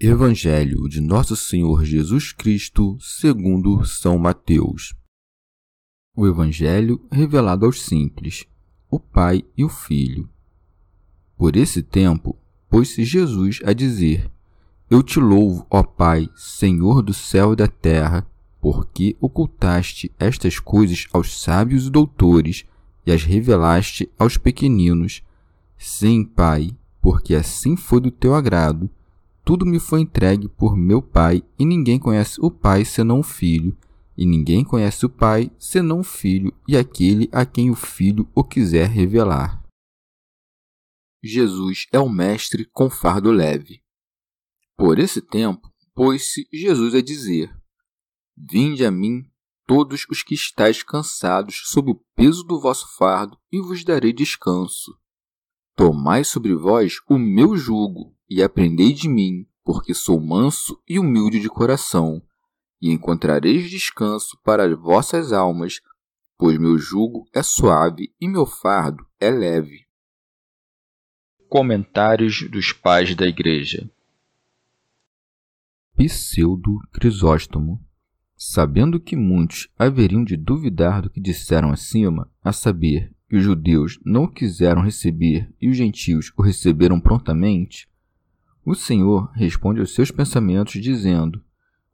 Evangelho de Nosso Senhor Jesus Cristo, segundo São Mateus. O Evangelho revelado aos simples, o Pai e o Filho. Por esse tempo, pôs-se Jesus a dizer: Eu te louvo, ó Pai, Senhor do céu e da terra, porque ocultaste estas coisas aos sábios e doutores e as revelaste aos pequeninos. Sim, Pai, porque assim foi do teu agrado tudo me foi entregue por meu Pai, e ninguém conhece o Pai senão o Filho, e ninguém conhece o Pai senão o Filho e aquele a quem o Filho o quiser revelar. Jesus é o Mestre com fardo leve. Por esse tempo, pôs-se Jesus a dizer: Vinde a mim, todos os que estáis cansados sob o peso do vosso fardo, e vos darei descanso. Tomai sobre vós o meu jugo e aprendei de mim, porque sou manso e humilde de coração, e encontrareis descanso para as vossas almas, pois meu jugo é suave e meu fardo é leve. Comentários dos Pais da Igreja Pseudo Crisóstomo Sabendo que muitos haveriam de duvidar do que disseram acima, a saber, que os judeus não o quiseram receber e os gentios o receberam prontamente, o Senhor responde aos seus pensamentos, dizendo: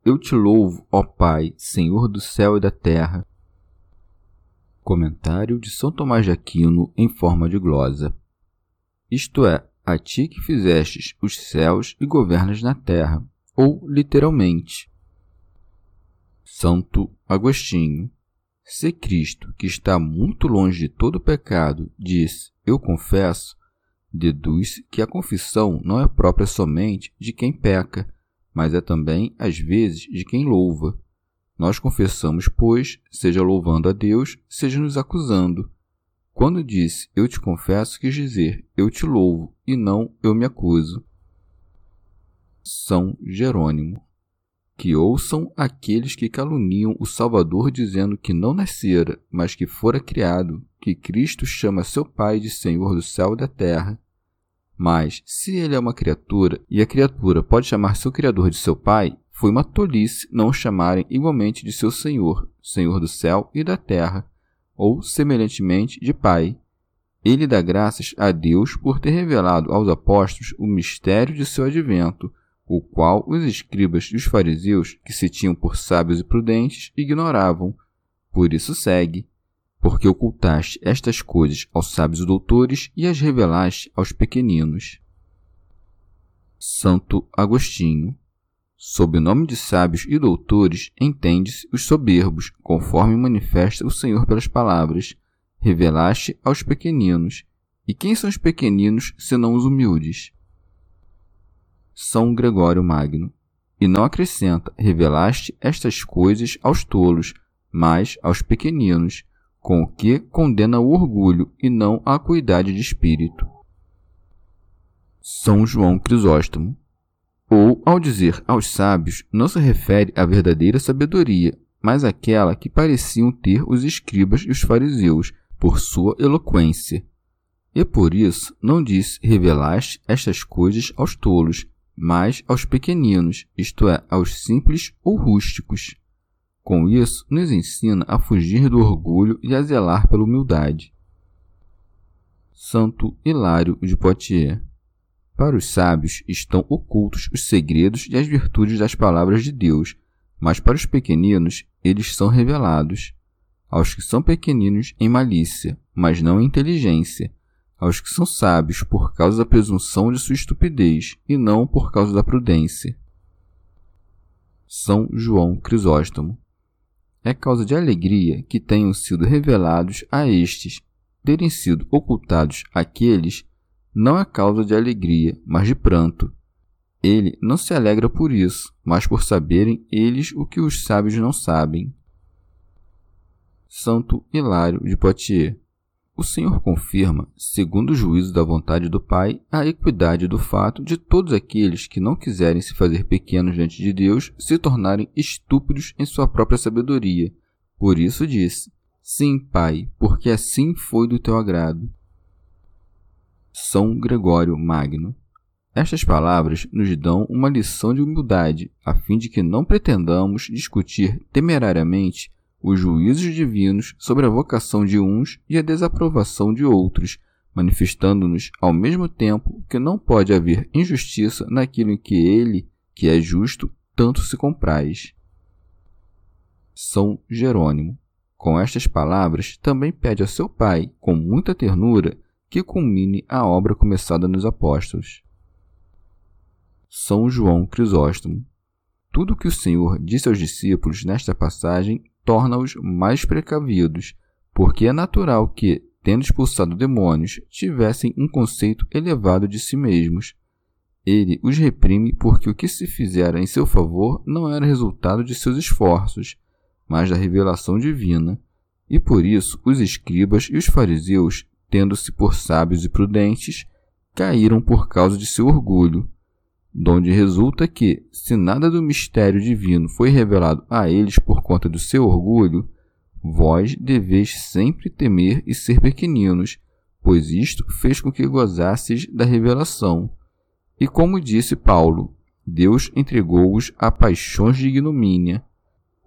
Eu te louvo, ó Pai, Senhor do céu e da terra. Comentário de São Tomás de Aquino em forma de glosa. Isto é, a ti que fizestes os céus e governas na terra, ou literalmente. Santo Agostinho. Se Cristo, que está muito longe de todo pecado, diz: Eu confesso, deduz que a confissão não é própria somente de quem peca, mas é também, às vezes, de quem louva. Nós confessamos, pois, seja louvando a Deus, seja nos acusando. Quando disse eu te confesso, quis dizer eu te louvo e não eu me acuso. São Jerônimo. Que ouçam aqueles que caluniam o Salvador dizendo que não nascera, mas que fora criado, que Cristo chama seu Pai de Senhor do céu e da terra. Mas, se ele é uma criatura e a criatura pode chamar seu Criador de seu Pai, foi uma tolice não o chamarem igualmente de seu Senhor, Senhor do céu e da terra, ou, semelhantemente, de Pai. Ele dá graças a Deus por ter revelado aos apóstolos o mistério de seu advento, o qual os escribas e os fariseus, que se tinham por sábios e prudentes, ignoravam. Por isso segue: porque ocultaste estas coisas aos sábios doutores e as revelaste aos pequeninos. Santo Agostinho. Sob o nome de sábios e doutores, entende-se os soberbos, conforme manifesta o Senhor pelas palavras: Revelaste aos pequeninos. E quem são os pequeninos senão os humildes? São Gregório Magno. E não acrescenta: Revelaste estas coisas aos tolos, mas aos pequeninos com o que condena o orgulho e não a acuidade de espírito. São João Crisóstomo. Ou, ao dizer aos sábios, não se refere à verdadeira sabedoria, mas àquela que pareciam ter os escribas e os fariseus, por sua eloquência. E por isso não diz revelaste estas coisas aos tolos, mas aos pequeninos, isto é, aos simples ou rústicos. Com isso, nos ensina a fugir do orgulho e a zelar pela humildade. Santo Hilário de Poitiers Para os sábios estão ocultos os segredos e as virtudes das palavras de Deus, mas para os pequeninos eles são revelados. Aos que são pequeninos em malícia, mas não em inteligência, aos que são sábios por causa da presunção de sua estupidez e não por causa da prudência. São João Crisóstomo. É causa de alegria que tenham sido revelados a estes, terem sido ocultados àqueles, não é causa de alegria, mas de pranto. Ele não se alegra por isso, mas por saberem eles o que os sábios não sabem. Santo Hilário de Poitiers o Senhor confirma, segundo o juízo da vontade do Pai, a equidade do fato de todos aqueles que não quiserem se fazer pequenos diante de Deus se tornarem estúpidos em sua própria sabedoria. Por isso disse: Sim, Pai, porque assim foi do teu agrado. São Gregório Magno. Estas palavras nos dão uma lição de humildade, a fim de que não pretendamos discutir temerariamente os juízos divinos sobre a vocação de uns e a desaprovação de outros, manifestando-nos ao mesmo tempo que não pode haver injustiça naquilo em que ele, que é justo, tanto se compraz. São Jerônimo. Com estas palavras, também pede a seu pai, com muita ternura, que culmine a obra começada nos apóstolos. São João Crisóstomo. Tudo o que o Senhor disse aos discípulos nesta passagem torna-os mais precavidos, porque é natural que, tendo expulsado demônios, tivessem um conceito elevado de si mesmos. Ele os reprime porque o que se fizera em seu favor não era resultado de seus esforços, mas da revelação divina, e por isso os escribas e os fariseus, tendo-se por sábios e prudentes, caíram por causa de seu orgulho donde resulta que, se nada do mistério divino foi revelado a eles por conta do seu orgulho, vós deveis sempre temer e ser pequeninos, pois isto fez com que gozasseis da revelação. E como disse Paulo, Deus entregou-os a paixões de ignomínia.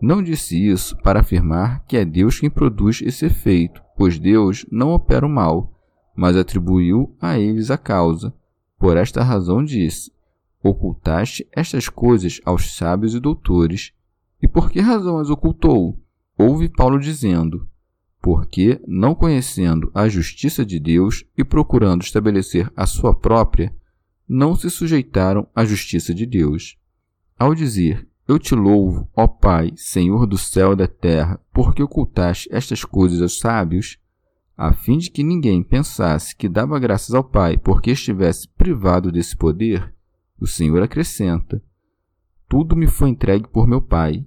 Não disse isso para afirmar que é Deus quem produz esse efeito, pois Deus não opera o mal, mas atribuiu a eles a causa. Por esta razão disse: Ocultaste estas coisas aos sábios e doutores. E por que razão as ocultou? Ouve Paulo dizendo: Porque, não conhecendo a justiça de Deus e procurando estabelecer a sua própria, não se sujeitaram à justiça de Deus. Ao dizer: Eu te louvo, ó Pai, Senhor do céu e da terra, porque ocultaste estas coisas aos sábios, a fim de que ninguém pensasse que dava graças ao Pai porque estivesse privado desse poder, o Senhor acrescenta: Tudo me foi entregue por meu Pai.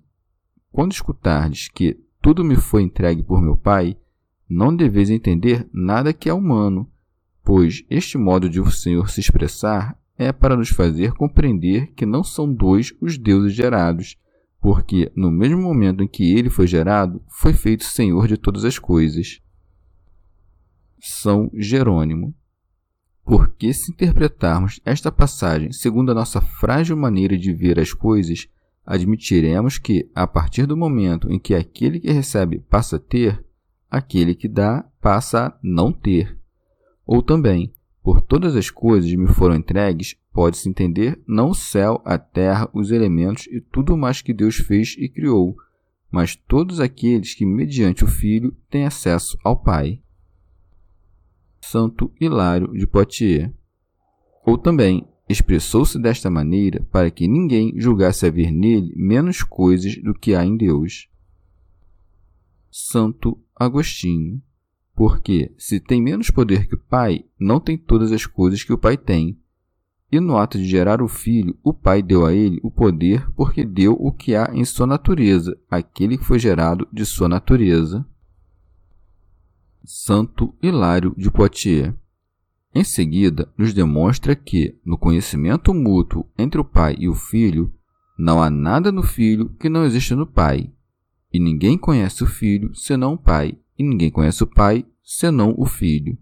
Quando escutardes que tudo me foi entregue por meu Pai, não deveis entender nada que é humano, pois este modo de o Senhor se expressar é para nos fazer compreender que não são dois os deuses gerados, porque no mesmo momento em que ele foi gerado, foi feito Senhor de todas as coisas. São Jerônimo porque, se interpretarmos esta passagem segundo a nossa frágil maneira de ver as coisas, admitiremos que, a partir do momento em que aquele que recebe passa a ter, aquele que dá passa a não ter. Ou também, por todas as coisas me foram entregues, pode-se entender não o céu, a terra, os elementos e tudo mais que Deus fez e criou, mas todos aqueles que, mediante o Filho, têm acesso ao Pai. Santo Hilário de Poitiers. Ou também, expressou-se desta maneira para que ninguém julgasse haver nele menos coisas do que há em Deus. Santo Agostinho. Porque, se tem menos poder que o Pai, não tem todas as coisas que o Pai tem. E no ato de gerar o Filho, o Pai deu a ele o poder porque deu o que há em sua natureza, aquele que foi gerado de sua natureza. Santo Hilário de Poitiers. Em seguida, nos demonstra que, no conhecimento mútuo entre o pai e o filho, não há nada no filho que não exista no pai, e ninguém conhece o filho senão o pai, e ninguém conhece o pai senão o filho.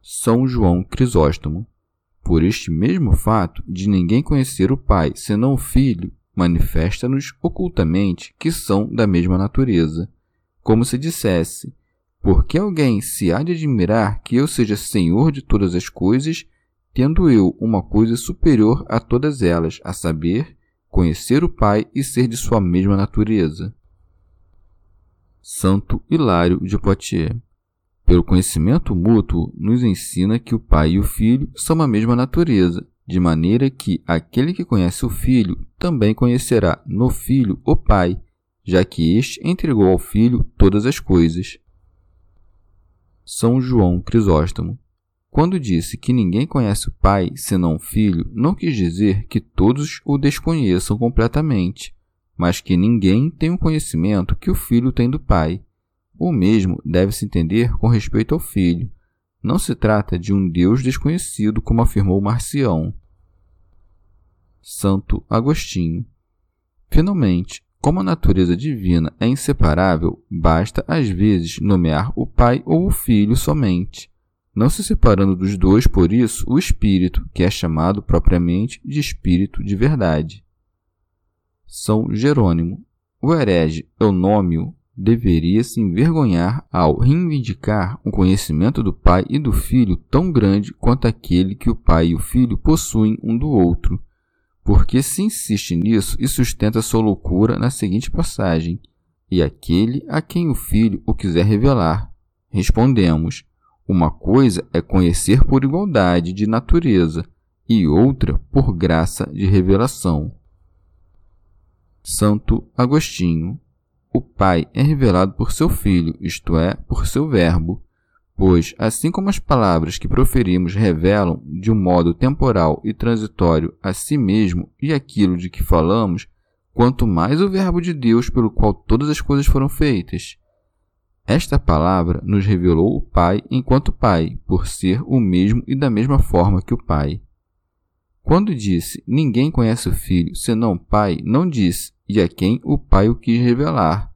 São João Crisóstomo. Por este mesmo fato de ninguém conhecer o pai senão o filho, manifesta-nos ocultamente que são da mesma natureza, como se dissesse porque alguém se há de admirar que eu seja senhor de todas as coisas, tendo eu uma coisa superior a todas elas, a saber, conhecer o Pai e ser de sua mesma natureza. Santo Hilário de Poitiers. Pelo conhecimento mútuo, nos ensina que o Pai e o Filho são a mesma natureza, de maneira que aquele que conhece o Filho também conhecerá no Filho o Pai, já que este entregou ao Filho todas as coisas. São João Crisóstomo. Quando disse que ninguém conhece o Pai senão o Filho, não quis dizer que todos o desconheçam completamente, mas que ninguém tem o conhecimento que o Filho tem do Pai. O mesmo deve-se entender com respeito ao Filho. Não se trata de um Deus desconhecido, como afirmou Marcião. Santo Agostinho. Finalmente, como a natureza divina é inseparável, basta às vezes nomear o Pai ou o Filho somente, não se separando dos dois, por isso, o Espírito, que é chamado propriamente de Espírito de verdade. São Jerônimo. O herege Eunômio deveria se envergonhar ao reivindicar um conhecimento do Pai e do Filho tão grande quanto aquele que o Pai e o Filho possuem um do outro porque se insiste nisso e sustenta sua loucura na seguinte passagem: E aquele a quem o filho o quiser revelar. Respondemos: uma coisa é conhecer por igualdade de natureza, e outra por graça de revelação. Santo Agostinho. O Pai é revelado por seu Filho, isto é, por seu Verbo, Pois, assim como as palavras que proferimos revelam, de um modo temporal e transitório, a si mesmo e aquilo de que falamos, quanto mais o Verbo de Deus pelo qual todas as coisas foram feitas. Esta palavra nos revelou o Pai enquanto Pai, por ser o mesmo e da mesma forma que o Pai. Quando disse ninguém conhece o Filho senão o Pai, não disse e a quem o Pai o quis revelar,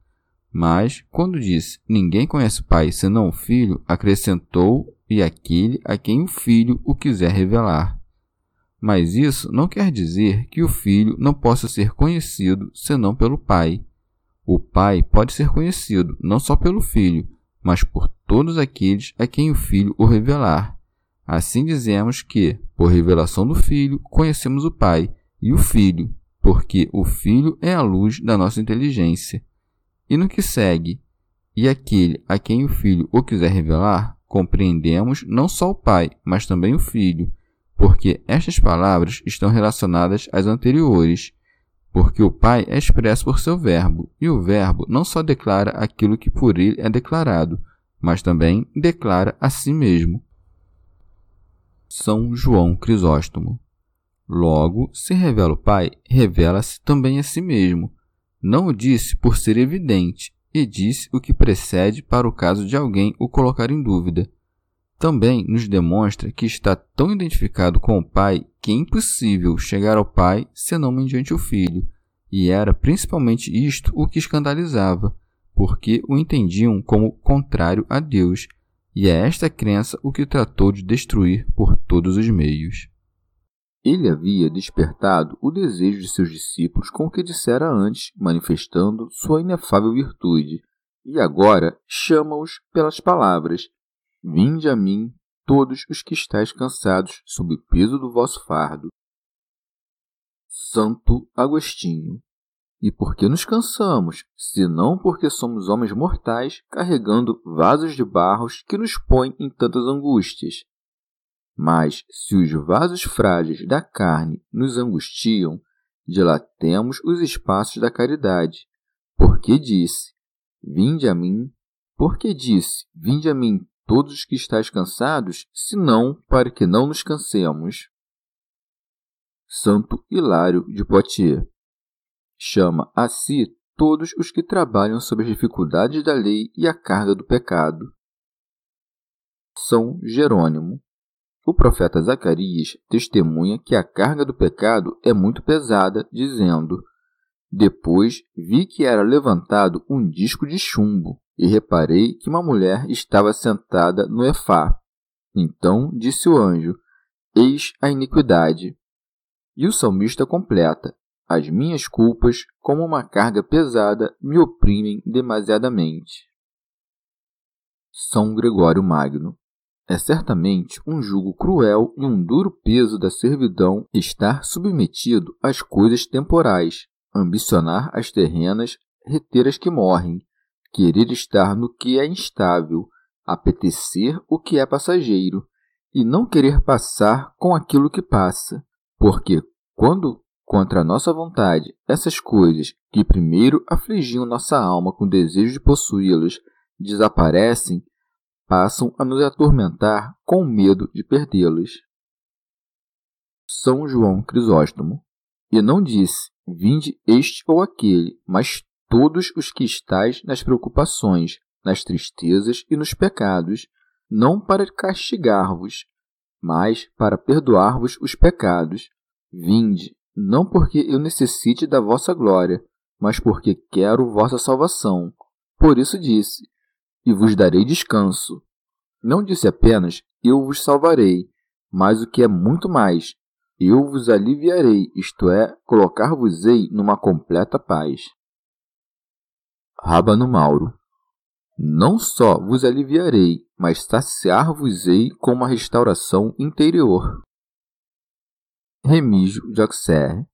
mas, quando disse ninguém conhece o Pai senão o Filho, acrescentou e aquele a quem o Filho o quiser revelar. Mas isso não quer dizer que o Filho não possa ser conhecido senão pelo Pai. O Pai pode ser conhecido não só pelo Filho, mas por todos aqueles a quem o Filho o revelar. Assim dizemos que, por revelação do Filho, conhecemos o Pai e o Filho, porque o Filho é a luz da nossa inteligência. E no que segue, e aquele a quem o Filho o quiser revelar, compreendemos não só o Pai, mas também o Filho, porque estas palavras estão relacionadas às anteriores, porque o Pai é expresso por seu Verbo, e o Verbo não só declara aquilo que por ele é declarado, mas também declara a si mesmo. São João Crisóstomo. Logo, se revela o Pai, revela-se também a si mesmo, não o disse por ser evidente, e disse o que precede para o caso de alguém o colocar em dúvida. Também nos demonstra que está tão identificado com o Pai que é impossível chegar ao Pai senão mediante o Filho, e era principalmente isto o que escandalizava, porque o entendiam como contrário a Deus, e é esta crença o que tratou de destruir por todos os meios. Ele havia despertado o desejo de seus discípulos com o que dissera antes, manifestando sua inefável virtude, e agora chama-os pelas palavras: Vinde a mim, todos os que estáis cansados sob o peso do vosso fardo. Santo Agostinho. E por que nos cansamos, senão porque somos homens mortais carregando vasos de barros que nos põem em tantas angústias? Mas, se os vasos frágeis da carne nos angustiam, dilatemos os espaços da caridade. Porque disse: Vinde a mim. Porque disse: Vinde a mim todos os que estáis cansados, senão para que não nos cansemos. Santo Hilário de Poitiers chama a si todos os que trabalham sob as dificuldades da lei e a carga do pecado. São Jerônimo o profeta Zacarias testemunha que a carga do pecado é muito pesada, dizendo: Depois vi que era levantado um disco de chumbo, e reparei que uma mulher estava sentada no efá. Então disse o anjo: Eis a iniquidade. E o salmista completa: As minhas culpas, como uma carga pesada, me oprimem demasiadamente. São Gregório Magno é certamente um jugo cruel e um duro peso da servidão estar submetido às coisas temporais, ambicionar as terrenas, reter as que morrem, querer estar no que é instável, apetecer o que é passageiro, e não querer passar com aquilo que passa, porque quando contra a nossa vontade essas coisas que primeiro afligiam nossa alma com o desejo de possuí-las desaparecem, passam a nos atormentar com medo de perdê-las. São João Crisóstomo. E não disse: Vinde este ou aquele, mas todos os que estáis nas preocupações, nas tristezas e nos pecados, não para castigar-vos, mas para perdoar-vos os pecados. Vinde, não porque eu necessite da vossa glória, mas porque quero vossa salvação. Por isso disse: E vos darei descanso. Não disse apenas: Eu vos salvarei, mas o que é muito mais: Eu vos aliviarei, isto é, colocar-vos-ei numa completa paz. Rábano Mauro não só vos aliviarei, mas saciar-vos-ei com uma restauração interior. Remígio de Auxerre.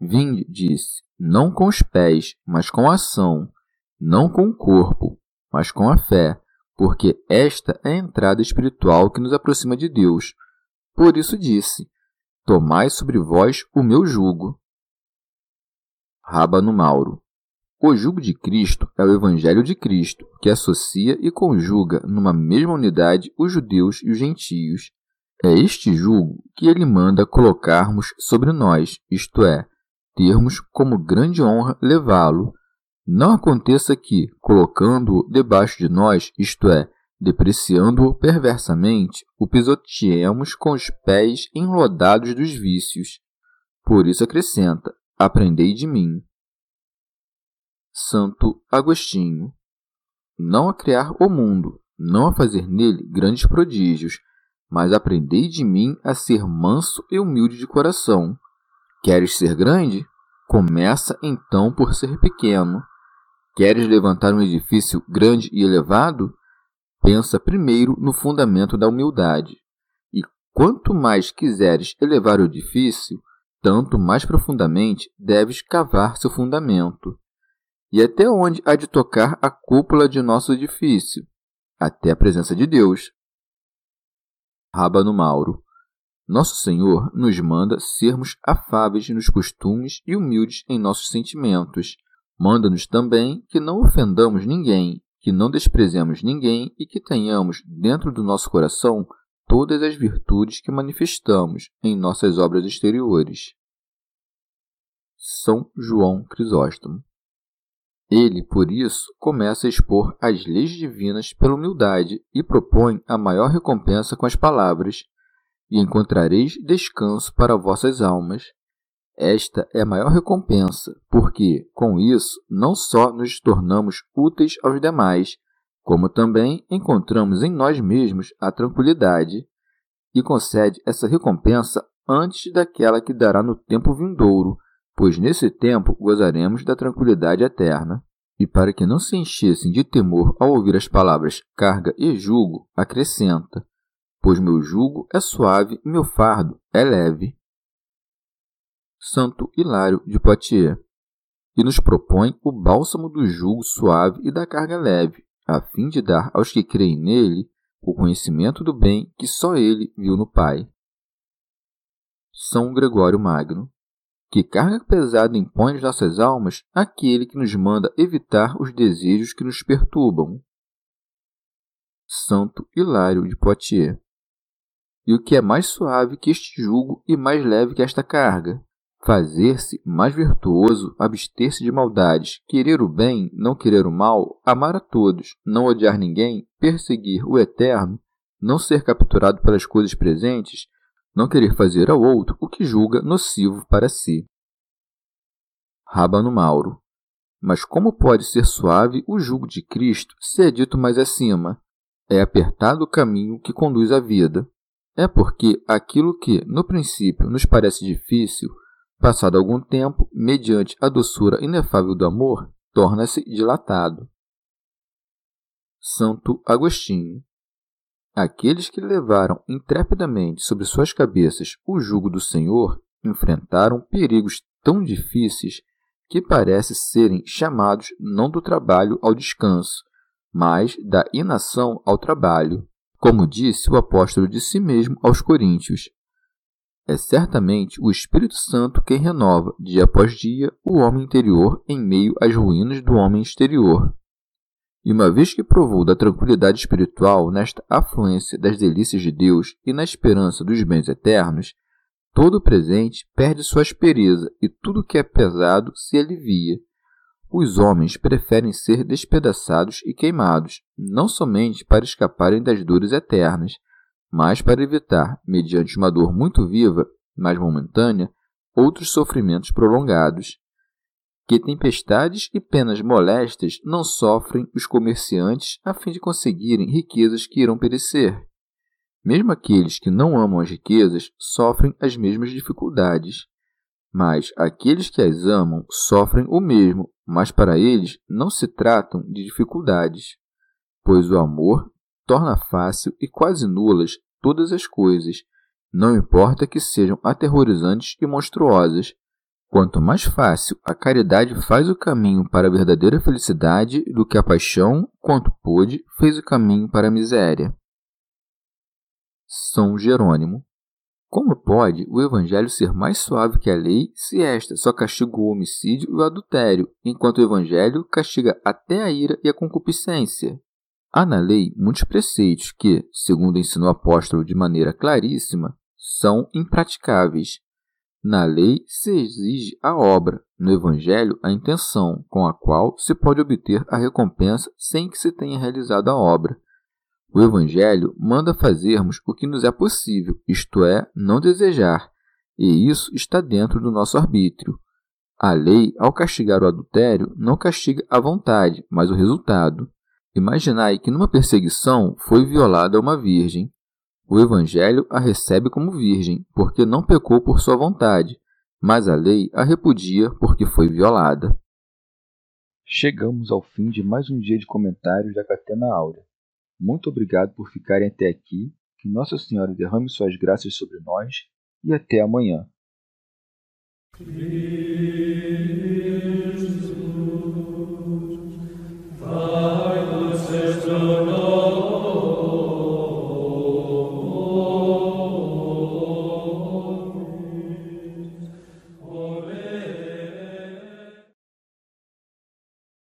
Vinde, disse, não com os pés, mas com a ação, não com o corpo, mas com a fé, porque esta é a entrada espiritual que nos aproxima de Deus. Por isso disse: Tomai sobre vós o meu jugo. Rábano Mauro. O jugo de Cristo é o Evangelho de Cristo, que associa e conjuga numa mesma unidade os judeus e os gentios. É este jugo que ele manda colocarmos sobre nós, isto é, termos como grande honra levá-lo. Não aconteça que, colocando-o debaixo de nós, isto é, depreciando-o perversamente, o pisoteemos com os pés enlodados dos vícios. Por isso acrescenta: Aprendei de mim. Santo Agostinho. Não a criar o mundo, não a fazer nele grandes prodígios, mas aprendei de mim a ser manso e humilde de coração. Queres ser grande? Começa então por ser pequeno. Queres levantar um edifício grande e elevado? Pensa primeiro no fundamento da humildade. E quanto mais quiseres elevar o edifício, tanto mais profundamente deves cavar seu fundamento. E até onde há de tocar a cúpula de nosso edifício? Até a presença de Deus. Rábano Mauro. Nosso Senhor nos manda sermos afáveis nos costumes e humildes em nossos sentimentos. Manda-nos também que não ofendamos ninguém, que não desprezemos ninguém e que tenhamos dentro do nosso coração todas as virtudes que manifestamos em nossas obras exteriores. São João Crisóstomo ele, por isso, começa a expor as leis divinas pela humildade e propõe a maior recompensa com as palavras: E encontrareis descanso para vossas almas. Esta é a maior recompensa, porque, com isso, não só nos tornamos úteis aos demais, como também encontramos em nós mesmos a tranquilidade, e concede essa recompensa antes daquela que dará no tempo vindouro, pois nesse tempo gozaremos da tranquilidade eterna. E para que não se enchessem de temor ao ouvir as palavras carga e jugo, acrescenta: Pois meu jugo é suave e meu fardo é leve. Santo Hilário de Poitiers. E nos propõe o bálsamo do jugo suave e da carga leve, a fim de dar aos que creem nele o conhecimento do bem que só ele viu no Pai. São Gregório Magno. Que carga pesada impõe às nossas almas aquele que nos manda evitar os desejos que nos perturbam. Santo Hilário de Poitiers. E o que é mais suave que este jugo e mais leve que esta carga? Fazer-se mais virtuoso, abster-se de maldades, querer o bem, não querer o mal, amar a todos, não odiar ninguém, perseguir o eterno, não ser capturado pelas coisas presentes, não querer fazer ao outro o que julga nocivo para si. Rábano Mauro. Mas como pode ser suave o jugo de Cristo se é dito mais acima? É apertado o caminho que conduz à vida. É porque aquilo que, no princípio, nos parece difícil, passado algum tempo, mediante a doçura inefável do amor, torna-se dilatado. Santo Agostinho Aqueles que levaram intrepidamente sobre suas cabeças o jugo do Senhor enfrentaram perigos tão difíceis que parece serem chamados não do trabalho ao descanso, mas da inação ao trabalho, como disse o apóstolo de si mesmo aos Coríntios. É certamente o Espírito Santo quem renova, dia após dia, o homem interior em meio às ruínas do homem exterior. E uma vez que provou da tranquilidade espiritual nesta afluência das delícias de Deus e na esperança dos bens eternos, todo o presente perde sua aspereza e tudo que é pesado se alivia. Os homens preferem ser despedaçados e queimados, não somente para escaparem das dores eternas, mas para evitar, mediante uma dor muito viva, mas momentânea, outros sofrimentos prolongados. Que tempestades e penas molestas não sofrem os comerciantes a fim de conseguirem riquezas que irão perecer. Mesmo aqueles que não amam as riquezas sofrem as mesmas dificuldades. Mas aqueles que as amam sofrem o mesmo, mas para eles não se tratam de dificuldades, pois o amor torna fácil e quase nulas todas as coisas, não importa que sejam aterrorizantes e monstruosas. Quanto mais fácil a caridade faz o caminho para a verdadeira felicidade do que a paixão, quanto pôde, fez o caminho para a miséria. São Jerônimo. Como pode o Evangelho ser mais suave que a lei se esta só castiga o homicídio e o adultério, enquanto o Evangelho castiga até a ira e a concupiscência? Há na lei muitos preceitos que, segundo ensinou o apóstolo de maneira claríssima, são impraticáveis. Na lei se exige a obra, no Evangelho a intenção com a qual se pode obter a recompensa sem que se tenha realizado a obra. O Evangelho manda fazermos o que nos é possível, isto é, não desejar, e isso está dentro do nosso arbítrio. A lei, ao castigar o adultério, não castiga a vontade, mas o resultado. Imaginai que numa perseguição foi violada uma virgem. O Evangelho a recebe como virgem, porque não pecou por sua vontade, mas a lei a repudia porque foi violada. Chegamos ao fim de mais um dia de comentários da Catena Áurea. Muito obrigado por ficarem até aqui, que Nossa Senhora derrame suas graças sobre nós e até amanhã.